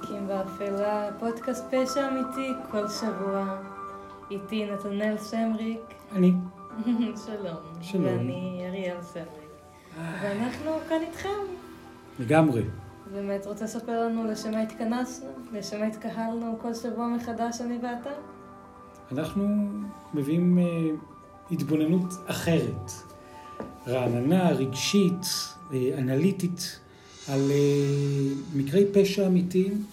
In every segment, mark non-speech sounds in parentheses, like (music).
תיקים באפלה, פודקאסט פשע אמיתי כל שבוע. איתי נתנאל סמריק. אני. (laughs) שלום. שלום. ואני אריאל סמריק. ואנחנו כאן איתכם. לגמרי. באמת רוצה לספר לנו לשם מה התכנסנו? לשם מה התקהלנו כל שבוע מחדש, אני ואתה? אנחנו מביאים אה, התבוננות אחרת. רעננה, רגשית, אה, אנליטית, על אה, מקרי פשע אמיתיים,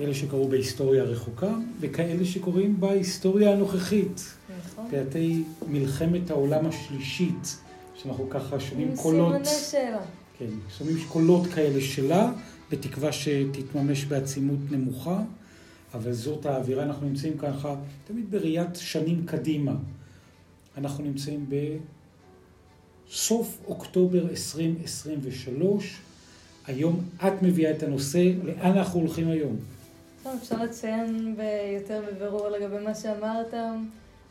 אלה שקרו בהיסטוריה הרחוקה, וכאלה שקורים בהיסטוריה הנוכחית. נכון. פרטי מלחמת העולם השלישית, שאנחנו ככה שומעים עם קולות, סימני שאלה. כן, שומעים קולות כאלה שלה, בתקווה שתתממש בעצימות נמוכה, אבל זאת האווירה, אנחנו נמצאים ככה, תמיד בראיית שנים קדימה. אנחנו נמצאים בסוף אוקטובר 2023, היום את מביאה את הנושא, לאן אנחנו הולכים היום? טוב, אפשר לציין ביותר בבירור לגבי מה שאמרת.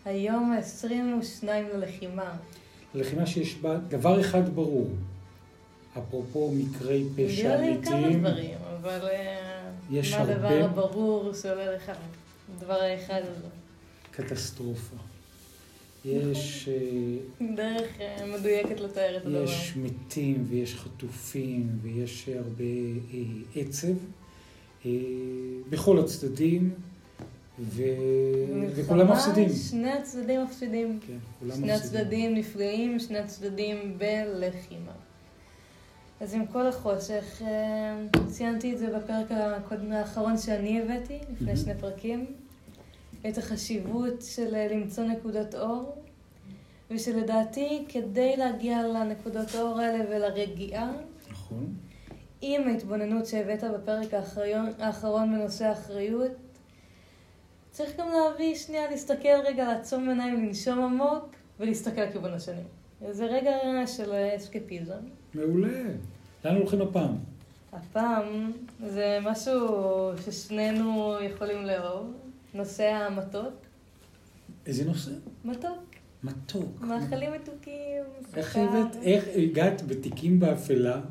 היום ה-22 ללחימה. ללחימה שיש בה דבר אחד ברור, אפרופו מקרי פשע נראה לי כמה אמיתיים, דברים, אבל אה, יש מה הרבה- הדבר הברור שעולה לך? הדבר האחד הזה. קטסטרופה. יש, אה, דרך אה, מדויקת לתאר את הדבר. יש מתים ויש חטופים ויש הרבה אה, עצב בכל הצדדים ו... וכולם מפסידים. שני הצדדים מפסידים. כן, כולם שני מפסידים. הצדדים נפגעים, שני הצדדים בלחימה. אז עם כל החושך, ציינתי את זה בפרק האחרון שאני הבאתי, לפני מהמם. שני פרקים, את החשיבות של אה, למצוא נקודות אור, ושלדעתי, כדי להגיע לנקודות האור האלה ולרגיעה, נכון. עם ההתבוננות שהבאת בפרק האחריון, האחרון בנושא האחריות, צריך גם להביא שנייה, להסתכל רגע, לעצום עיניים, לנשום עמוק ולהסתכל לכיוון השני. זה רגע של אסקפיזם. מעולה. לאן הולכים הפעם? הפעם זה משהו ששנינו יכולים לאהוב, נושא המתוק. איזה נושא? מתוק, מתוק. מאכלים מתוקים, איך. הבאת, איך הגעת בתיקים באפלה,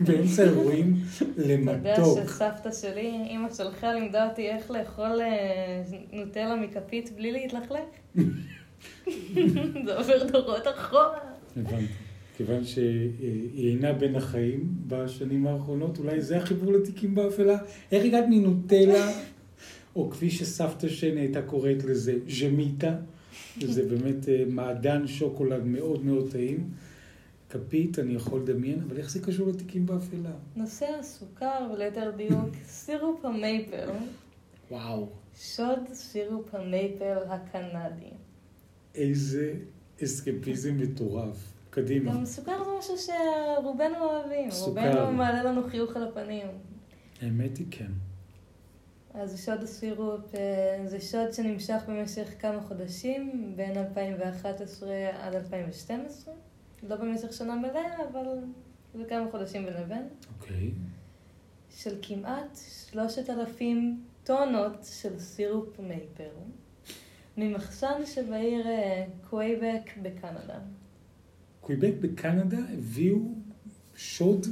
באמצע אירועים, אתה יודע למתוק? שסבתא שלי, אימא שלך, לימדה אותי איך לאכול אה, נוטלה מכפית בלי להתלכלך. (laughs) זה עובר דורות אחורה. הבנתי. כיוון שהיא אינה בין החיים בשנים האחרונות, אולי זה החיבור לתיקים באפלה? איך הגעת מנוטלה, או כפי שסבתא שני הייתה קוראת לזה, ז'מיטה, שזה באמת אה, מעדן שוקולד מאוד מאוד טעים. כפית, אני יכול לדמיין, אבל איך זה קשור לתיקים באפלה? נושא הסוכר, וליתר דיוק, סירופ המייפל. וואו, שוד סירופ המייפל הקנדי. איזה אסקפיזם מטורף. קדימה. גם סוכר זה משהו שרובנו אוהבים, סוכר. רובנו מעלה לנו חיוך על הפנים. האמת היא כן. אז שוד הסירופ אה, זה שוד שנמשך במשך כמה חודשים, בין 2011 עד 2012. לא במשך שנה מלאה, אבל זה כמה חודשים בין לבין. אוקיי. של כמעט 3,000 טונות של סירופ מייפל, ממחסן שבעיר אה, קווייבק בקנדה. קוויבק בקנדה הביאו שוד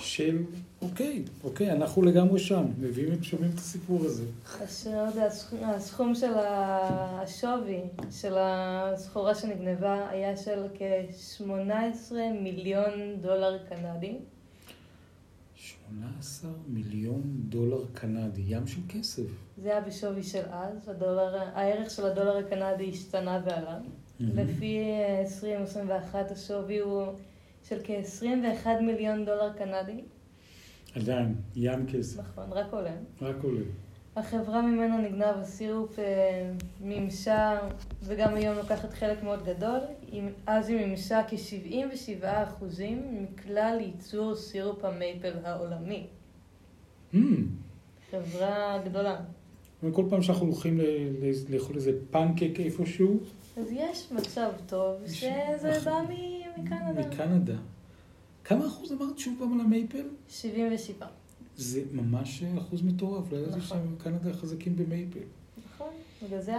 של, אוקיי, אוקיי, אנחנו לגמרי שם, מביאים את, שומעים את הסיפור הזה. השוד, הסכום, הסכום של השווי של הסחורה שנגנבה היה של כ-18 מיליון דולר קנדי. 18 מיליון דולר קנדי, ים של כסף. זה היה בשווי של אז, הדולר, הערך של הדולר הקנדי השתנה ועלה. לפי אה, 2021 השווי הוא של כ-21 מיליון דולר קנדי. עדיין, ים כסף, נכון, רק עולה. רק עולה. החברה ממנה נגנב הסירופ אה, מימשה, וגם היום לוקחת חלק מאוד גדול, אז היא מימשה כ-77% מכלל ייצור סירופ המייפל העולמי. Mm, חברה גדולה. כל פעם שאנחנו הולכים לאכול איזה פנקק איפשהו, אז יש מצב טוב שזה. בא מקנדה. מקנדה. כמה אחוז אמרת שוב פעם על המייפל? 77. זה ממש אחוז מטורף, לא ידעתי נכון. שקנדה חזקים במייפל. נכון, בגלל זה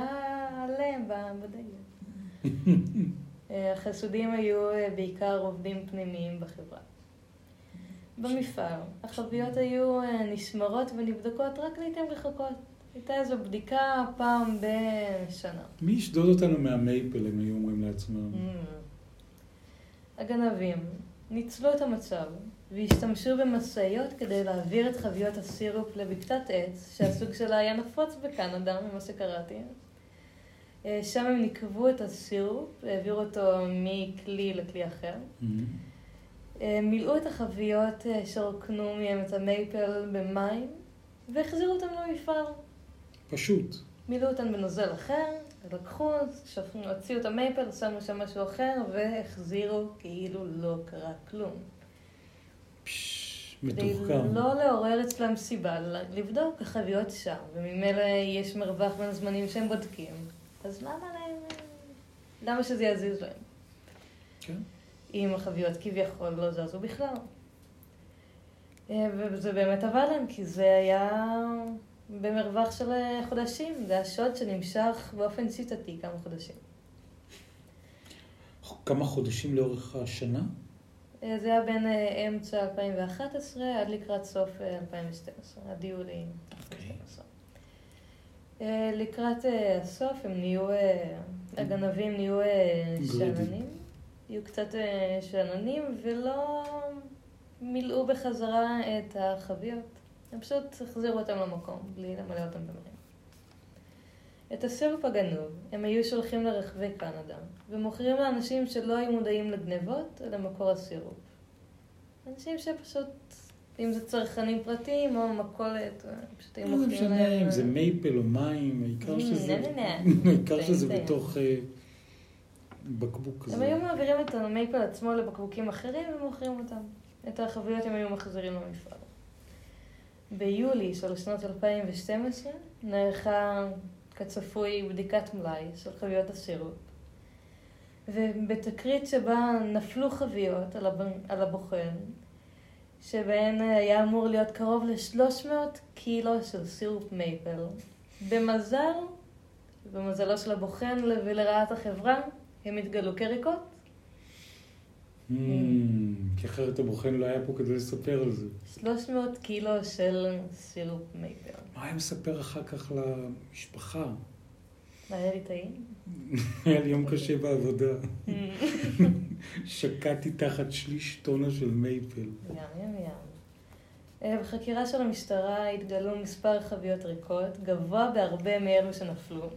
ב- בדגל. (laughs) אה, החשודים היו אה, בעיקר עובדים פנימיים בחברה. במפעל. החביות היו אה, נשמרות ונבדקות רק לעיתים רחוקות. הייתה איזו בדיקה פעם בשנה. מי ישדוד אותנו מהמייפל, הם היו אומרים לעצמם. Mm. הגנבים ניצלו את המצב והשתמשו במשאיות כדי להעביר את חביות הסירופ לבקתת עץ, שהסוג שלה היה נפוץ בקנדה, ממה שקראתי. אה, שם הם נקבו את הסירופ, העבירו אותו מכלי לכלי אחר. Mm. אה, מילאו את החביות אה, שרוקנו מהם את המייפל במים והחזירו אותם למפעל. פשוט. מילאו אותם בנוזל אחר, לקחו, שפנו, הוציאו את המייפל, שמו שם משהו אחר והחזירו כאילו לא קרה כלום. מתוחכם. לא לעורר אצלם סיבה לבדוק החביות שם, וממילא יש מרווח בין הזמנים שהם בודקים, אז למה להם... למה שזה יזיז להם? כן. אם החביות כביכול לא זזו בכלל. אה, וזה באמת עבד להם, כי זה היה במרווח של אה, חודשים. זה היה שוד שנמשך באופן שיטתי כמה חודשים. כמה חודשים לאורך השנה? אה, זה היה בין אה, אמצע 2011 עד לקראת סוף אה, 2012, עד יולי 2012. אה, לקראת אה, הסוף הם נהיו, הגנבים נהיו. שאננים, נהיו קצת שאננים ולא מילאו בחזרה את החביות. הם פשוט החזירו אותם למקום, בלי למלא אותם במים. את הסירופ הגנוב הם היו שולחים לרחבי קנדה, ומוכרים לאנשים שלא היו מודעים לגנבות או למקור הסירופ. אנשים שפשוט, אם זה צרכנים פרטיים או מכולת, פשוט היו לא מוכרים משנה להם... אם זה מייפל או מים, העיקר שזה... העיקר שזה בתוך אה, בקבוק הם כזה. היו מעבירים את המייפל עצמו לבקבוקים אחרים ומוכרים אותם. את החביות הם היו מחזירים למפעל. ביולי של שנת 2012 נערכה כצפוי בדיקת מלאי של חביות הסירופ. ובתקרית שבה נפלו חביות על, הב... על הבוחן, שבהן היה אמור להיות קרוב ל-300 קילו של סירופ מייפל. במזל, במזלו של הבוחן ולרעת החברה, הם התגלו כריקות. Mm, כי אחרת הבוחן לא היה פה כדי לספר על זה. 300 קילו של סירופ מייפל. מה היה מספר אחר כך למשפחה? היה לי טעים? (laughs) היה לי יום קשה בעבודה. (laughs) שקעתי תחת שליש טונה של מייפל. yum, yum, yum. אה, בחקירה של המשטרה התגלו מספר חביות ריקות, גבוה בהרבה מאלו שנפלו.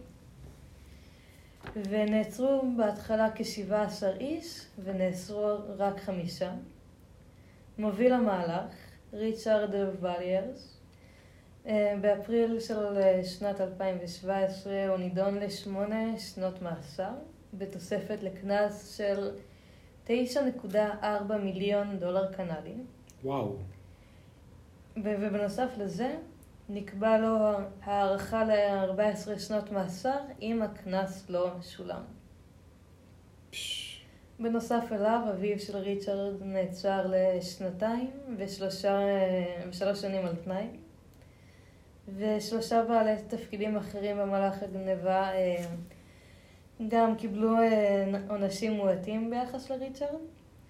ונעצרו בהתחלה כ-17 איש, ונאסרו רק חמישה. מוביל המהלך, ריצ'רד וליירס, אה, באפריל של אה, שנת 2017 הוא נידון לשמונה שנות מאסר, בתוספת לקנס של 9.4 מיליון דולר קנדי. וואו. ובנוסף לזה, נקבע לו הארכה ל-14 שנות מאסר אם הקנס לא שולם. פש, בנוסף אליו, אביו של ריצ'רד נעצר לשנתיים ושלוש שנים על תנאי. ושלושה בעלי תפקידים אחרים במהלך הגניבה אה, גם קיבלו אה, עונשים מועטים ביחס לריצ'רד.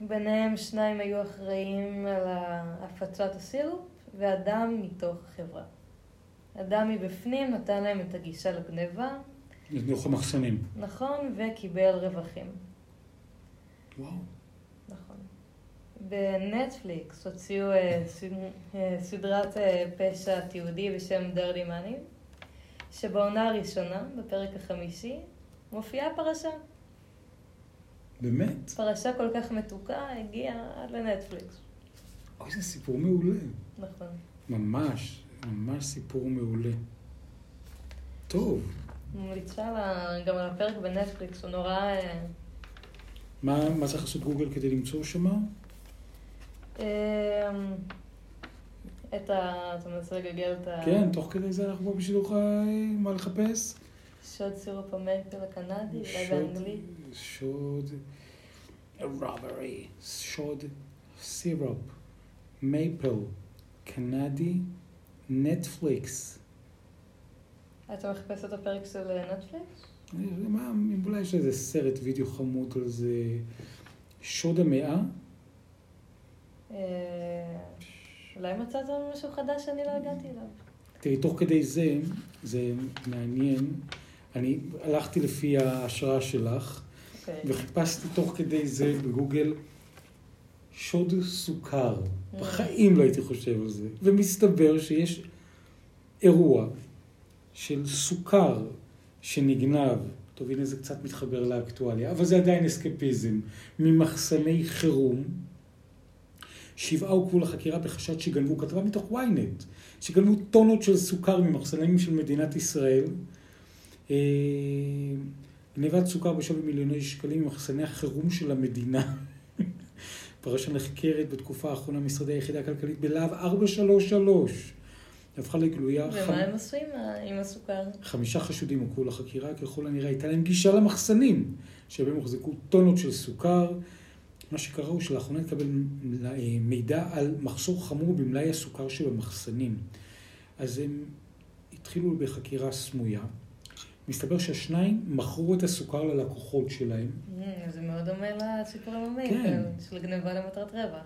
ביניהם שניים היו אחראים על הפצת הסירופ ואדם מתוך החברה. אדם מבפנים נתן להם את הגישה לגניבה, לתוך המחסנים. נכון, וקיבל רווחים. וואו. נכון. בנטפליקס הוציאו אה, אה, סדרת אה, פשע תיעודי בשם דרדי מאני, שבעונה הראשונה, בפרק החמישי, מופיעה פרשה. באמת? פרשה כל כך מתוקה הגיעה עד לנטפליקס. אוי, זה סיפור מעולה. נכון. ממש, ממש סיפור מעולה. טוב. ממליצה גם על הפרק בנטפליקס, הוא נורא... אה, מה, מה צריך לעשות גוגל כדי למצוא שמה? אה, את ה... אתה מנסה לגגל את ה... כן, תוך כדי זה אנחנו פה בשידור חי, מה לחפש? שוד סירופ המייפל הקנדי, אולי שוד, באנגלית. שוד, a robbery, שוד, סירופ, מייפל, קנדי, נטפליקס. אתה מחפש את הפרק של אה, נטפליקס? מה, אולי יש איזה סרט וידאו חמוד על זה, שוד המאה? אה, אולי מצאת משהו חדש שאני לא הגעתי אליו. תראי, תוך כדי זה, זה מעניין, אני הלכתי לפי ההשראה שלך, אוקיי. וחיפשתי תוך כדי זה בגוגל שוד סוכר. בחיים לא הייתי חושב על זה. ומסתבר שיש אירוע של סוכר שנגנב, טוב הנה זה קצת מתחבר לאקטואליה, אבל זה עדיין אסקפיזם, ממחסני חירום. שבעה עוכבו לחקירה בחשד שגנבו, כתבה מתוך ynet, שגנבו טונות של סוכר ממחסנים של מדינת ישראל. אה, גנבת סוכר בשווי מיליוני שקלים ממחסני החירום של המדינה. פרשה נחקרת בתקופה האחרונה משרדי היחידה הכלכלית בלהב 433. הפכה לגלויה. ומה חמ- הם עשו עם ה- עם הסוכר? חמישה חשודים הוכרו לחקירה, ככל הנראה הייתה להם גישה למחסנים, שבהם הוחזקו טונות של סוכר. מה שקרה הוא שלאחרונה התקבל אה, מידע על מחסור חמור במלאי הסוכר שבמחסנים. אז הם התחילו בחקירה סמויה. מסתבר שהשניים מכרו את הסוכר ללקוחות שלהם, Mm, זה מאוד דומה לסיפורים כן. המאים, של גניבה למטרת רווח.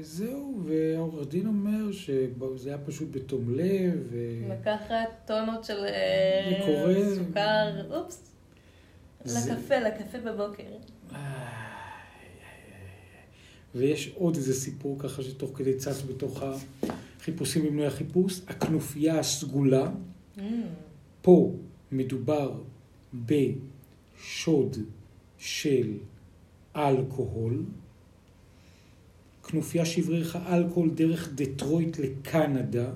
וזהו, והעורך דין אומר שזה היה פשוט בתום לב, ו... לקחת טונות של אה, זה קורה. סוכר, אופס, זה- לקפה, לקפה בבוקר. ויש עוד איזה סיפור ככה שתוך כדי צץ בתוך החיפושים במנועי החיפוש, הכנופיה הסגולה, Mm, פה מדובר בשוד של אלכוהול, כנופיה שהבריחה אלכוהול דרך דטרויט לקנדה,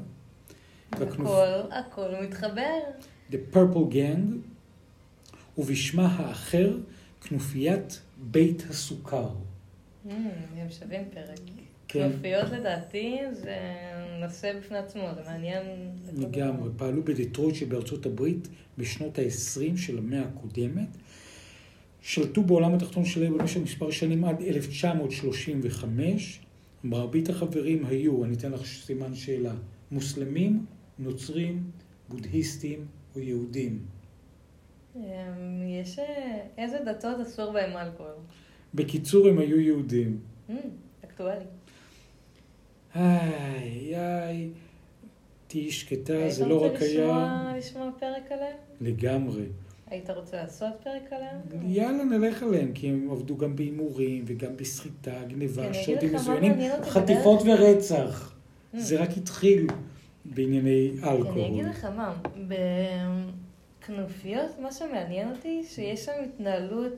והכנופ- הכל, הכל מתחבר. The Purple Gang, ובשמה האחר, כנופיית בית הסוכר. Mm, הם שווים פרק. כן. כנופיות לדעתי זה נושא בפני עצמו, זה מעניין. לגמרי. פעלו בדטרויט שבארצות הברית בשנות ה-20 של המאה הקודמת. שלטו בעולם התחתון שלהם במשך מספר שנים עד 1935. מרבית החברים היו, אני אתן לך סימן שאלה, מוסלמים, נוצרים, בודהיסטים או יהודים. אמ, יש... אה, איזה דתות אסור בהם אלכוהול? בקיצור, הם היו יהודים. Mm, אקטואלי. איי, איי, תהיי שקטה, היית זה לא רק רוצה היה... לשמוע- לשמוע פרק עליהם? לגמרי. היית רוצה לעשות פרק עליהם? יאללה, נלך עליהם, כי הם עבדו גם בהימורים וגם בסחיטה, כן, גניבה, לך מה מזוינים, חטיפות ורצח. Mm. זה רק התחיל בענייני אני אגיד אלכוהול. לך מה, בכנופיות, מה שמעניין אותי, שיש שם התנהלות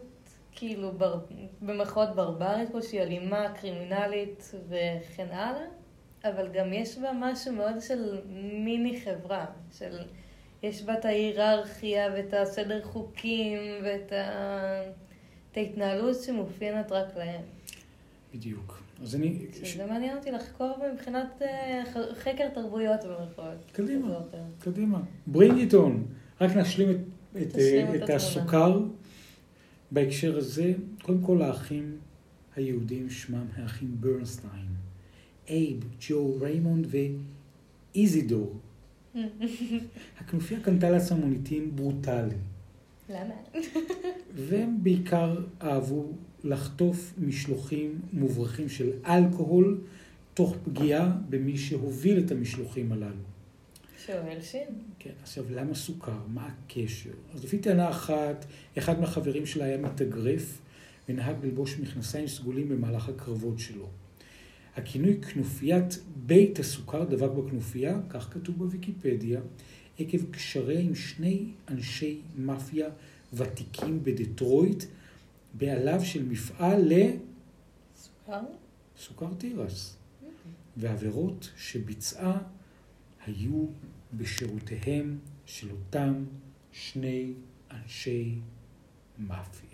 כאילו בר... במרכאות ברברית כלשהי, אלימה, קרימינלית וכן הלאה, אבל גם יש בה משהו מאוד של מיני חברה, של... יש בה את ההיררכיה ואת הסדר חוקים ואת ה... את ההתנהלות שמאופיינת רק להם. בדיוק. אז אני... ש- שזה מעניין אותי לחקור מבחינת ח- חקר תרבויות במרכאות. קדימה. קדימה. bring it on. רק נשלים את, את, אה, את. הסוכר. בהקשר הזה, קודם כל האחים היהודים שמם האחים ברנסטיין. אייב, ג'ו, ריימונד ואיזידור. (laughs) הכנופיה קנתה לעצמה מוניטין ברוטלי. למה? (laughs) והם בעיקר אהבו לחטוף משלוחים מוברחים של אלכוהול, תוך פגיעה במי שהוביל את המשלוחים הללו. שואל שין. כן, עכשיו, למה סוכר? מה הקשר? אז לפי טענה אחת, אחד מהחברים שלה היה מתאגרף ונהג ללבוש מכנסיים סגולים במהלך הקרבות שלו. הכינוי כנופיית בית הסוכר דבק בכנופיה, כך כתוב בוויקיפדיה, עקב קשריה עם שני אנשי מאפיה ותיקים בדטרויט, בעליו של מפעל סוכר? לסוכר תירס. ועבירות שביצעה היו בשירותיהם של אותם שני אנשי מאפיה.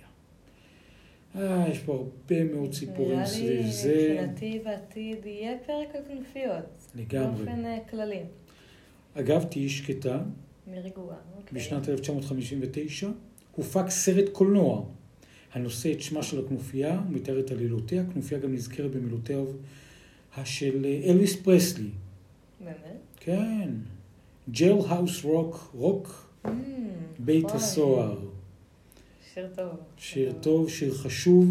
אה, יש פה הרבה מאוד סיפורים סביב נראה לי זה. מבחינתי בעתיד יהיה פרק על כנופיות. לגמרי. באופן אה, כללי. אגב, תהיי שקטה, ורגועה. אוקיי. בשנת 1959 הופק סרט קולנוע הנושא את שמה של הכנופיה ומתאר את עלילותיה. הכנופיה גם נזכרת במילותיו של אלוויס פרסלי. באמת? כן. Jailhouse Rock, Rock, בית. הסוהר. שיר טוב. שיר טוב, שיר חשוב,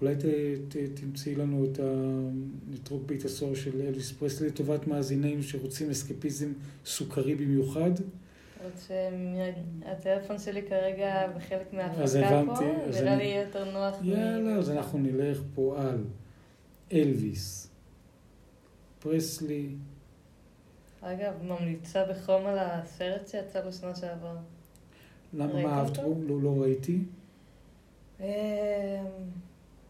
אולי ת, ת, תמצאי לנו את האתרוג בית הסוהר של אלוויס פרסלי לטובת מאזיננו שרוצים אסקפיזם סוכרי במיוחד. הטלפון שלי כרגע בחלק מההפקה פה, נראה אני- לי יותר נוח. יאללה, אז אנחנו נלך פה על אלוויס פרסלי. אגב, ממליצה בחום על הסרט שיצא בשנה שעברה. למה מה אהבת? בו? לא, לא ראיתי. אמ,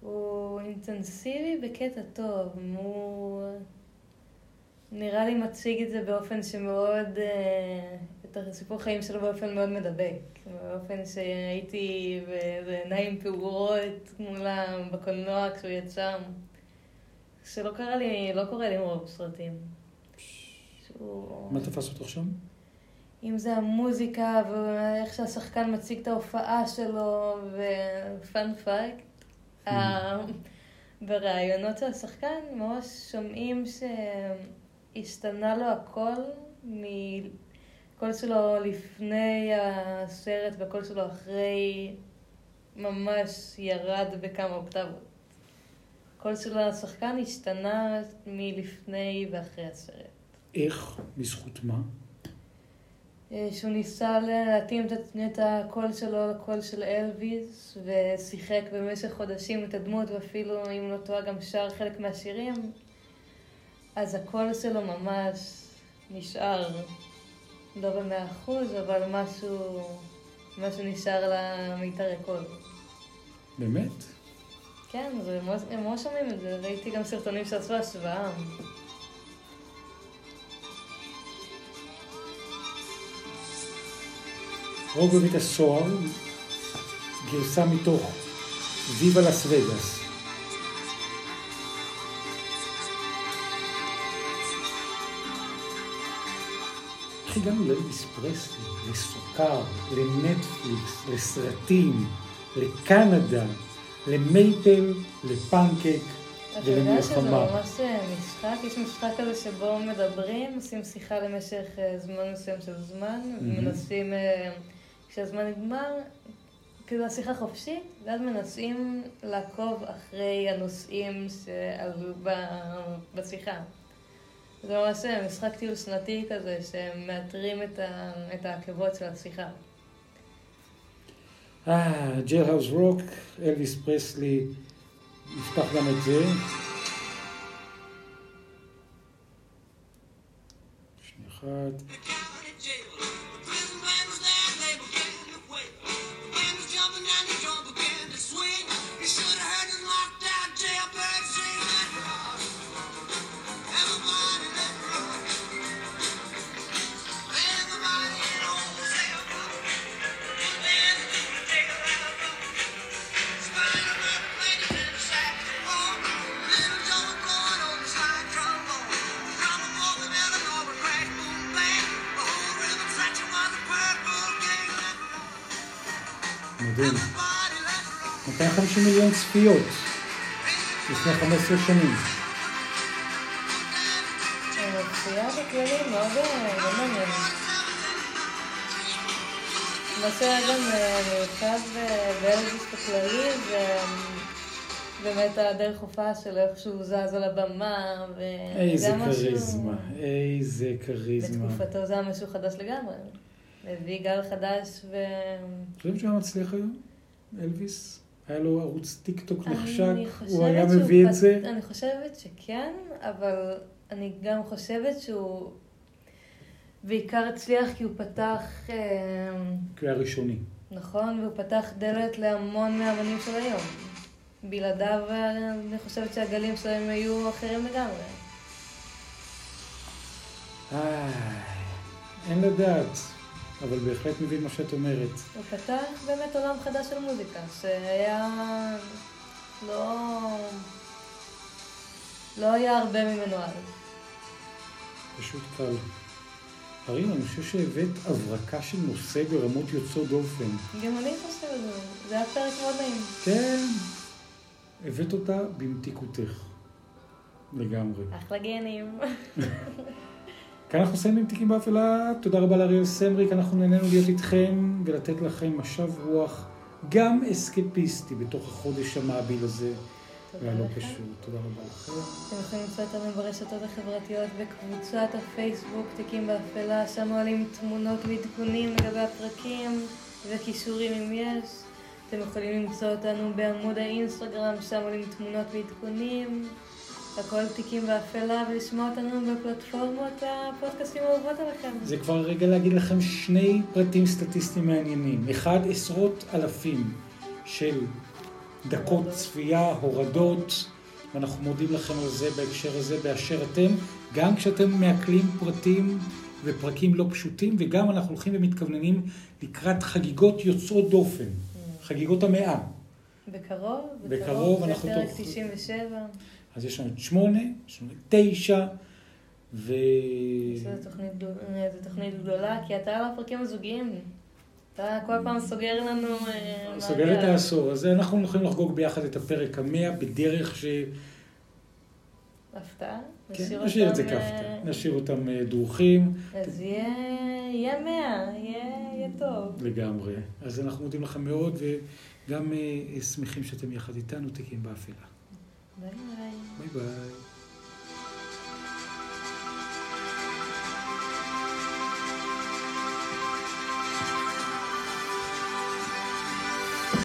הוא אינטנסיבי בקטע טוב, הוא נראה לי מציג את זה באופן שמאוד, אה, את הסיפור חיים שלו באופן מאוד מדבק, באופן שהייתי בעיניים פעורות מולה בקולנוע כשהוא יצא, שלא קרה לי, לא קורה לי עם רוב סרטים. שהוא... מה תפס אותך שם? אם זה המוזיקה ואיך שהשחקן מציג את ההופעה שלו, ופאנ פאקט, ה- בראיונות של השחקן ממש שומעים שהשתנה לו הקול מקול שלו לפני הסרט והקול שלו אחרי ממש ירד בכמה אוקטבות. הקול של השחקן השתנה מלפני ואחרי הסרט. איך? בזכות מה? אה, שהוא ניסה להתאים את, הקול שלו לקול של אלוויס, ושיחק במשך חודשים את הדמות, ואפילו, אם לא טועה, גם שר חלק מהשירים, אז הקול שלו ממש נשאר, לא במאה אחוז, אבל משהו, משהו נשאר למיתרי קול. באמת? כן, הם ממש שומעים את זה, ראיתי גם סרטונים שעשו השוואה. רוג בבית הסוהר, גרסה מתוך ויבה לס וגאס. איך הגענו לאלוויס פרסלי, לסוכר, לנטפליקס, לסרטים, לקנדה, למייפל, לפנקק אתה יודע שזה ולמלחמה. ממש אה, משחק, יש משחק כזה שבו מדברים, עושים שיחה למשך אה, זמן מסוים של זמן, מהמם. מנסים, אה, כשהזמן נגמר, כאילו השיחה חופשית, ואז מנסים לעקוב אחרי הנושאים שעלו ב- בשיחה. זה ממש משחק טיול שנתי כזה, שמאתרים את ה- את העקבות של השיחה. אה, Jailhouse Rock, אלוויס פרסלי, נפתח גם את זה. שנייה אחת. 250 מיליון צפיות לפני 15 שנים. הצפייה בכללי מאוד מאוד מעניין. מה שהיה גם מיוחד ב- באלוויס בכללי, זה באמת הדרך הופעה שלו, איך שהוא זז על הבמה, איזה כריזמה, איזה כריזמה. בתקופתו זה היה משהו חדש לגמרי. הביא גל חדש ו... חושבים שהוא היה מצליח היום? אלוויס? היה לו ערוץ טיק טוק נחשק, הוא היה מביא את זה? אני חושבת שכן, אבל אני גם חושבת שהוא בעיקר הצליח כי הוא פתח, אה, הוא היה ראשוני. נכון, והוא פתח דלת להמון מהאמנים של היום. בלעדיו אה, אני חושבת שהגלים שלהם היו אחרים לגמרי. אין לדעת, אבל בהחלט מבין מה שאת אומרת. הוא פתח באמת עולם חדש של מוזיקה, שהיה לא... לא היה הרבה ממנו אז. פשוט קל. הרים, אני חושב שהבאת הברקה של נושא ברמות יוצאות דופן. גם אני חושבת, זה היה פרק מאוד נעים. כן, הבאת אותה במתיקותך. לגמרי. אחלה גנים. (laughs) כאן אנחנו מסיימים תיקים באפלה. תודה רבה לאריאל סמריק, אנחנו נהנינו להיות איתכם ולתת לכם משב רוח גם אסקפיסטי בתוך החודש המעביל הזה. לא לך. פשוט. תודה רבה לכם. אתם יכולים למצוא אותנו ברשתות החברתיות בקבוצת הפייסבוק תיקים באפלה, שם עולים תמונות ועדכונים לגבי הפרקים וכישורים אם יש. אתם יכולים למצוא אותנו בעמוד האינסטגרם, שם עולים תמונות ועדכונים. הכל תיקים באפלה, ולשמוע אותנו בפלטפורמות הפודקאסטים האהובות עליכם. זה כבר רגע להגיד לכם שני פרטים סטטיסטיים מעניינים. אחד, עשרות אלפים של דקות צפייה, הורדות, ואנחנו מודים לכם על זה בהקשר הזה, באשר אתם, גם כשאתם מעכלים פרטים ופרקים לא פשוטים, וגם אנחנו הולכים ומתכווננים לקראת חגיגות יוצאות דופן, חגיגות המאה. בקרוב, בקרוב, זה אנחנו פרק תוך- 97. אז יש לנו את שמונה, יש לנו את תשע, ו... זו תוכנית, גדולה, כי אתה על הפרקים הזוגיים. אתה כל פעם סוגר לנו... אה, סוגר את. העשור הזה, אנחנו הולכים לחגוג ביחד את הפרק המאה בדרך ש... הפתעה? כן, נשאיר את זה אותם, אה, כהפתעה. נשאיר אותם אה, דרוכים אז יהיה מאה, יהיה טוב. לגמרי. אז אנחנו מודים לכם מאוד, וגם שמחים שאתם יחד איתנו, תיקים באפלה. Bye. Bye bye.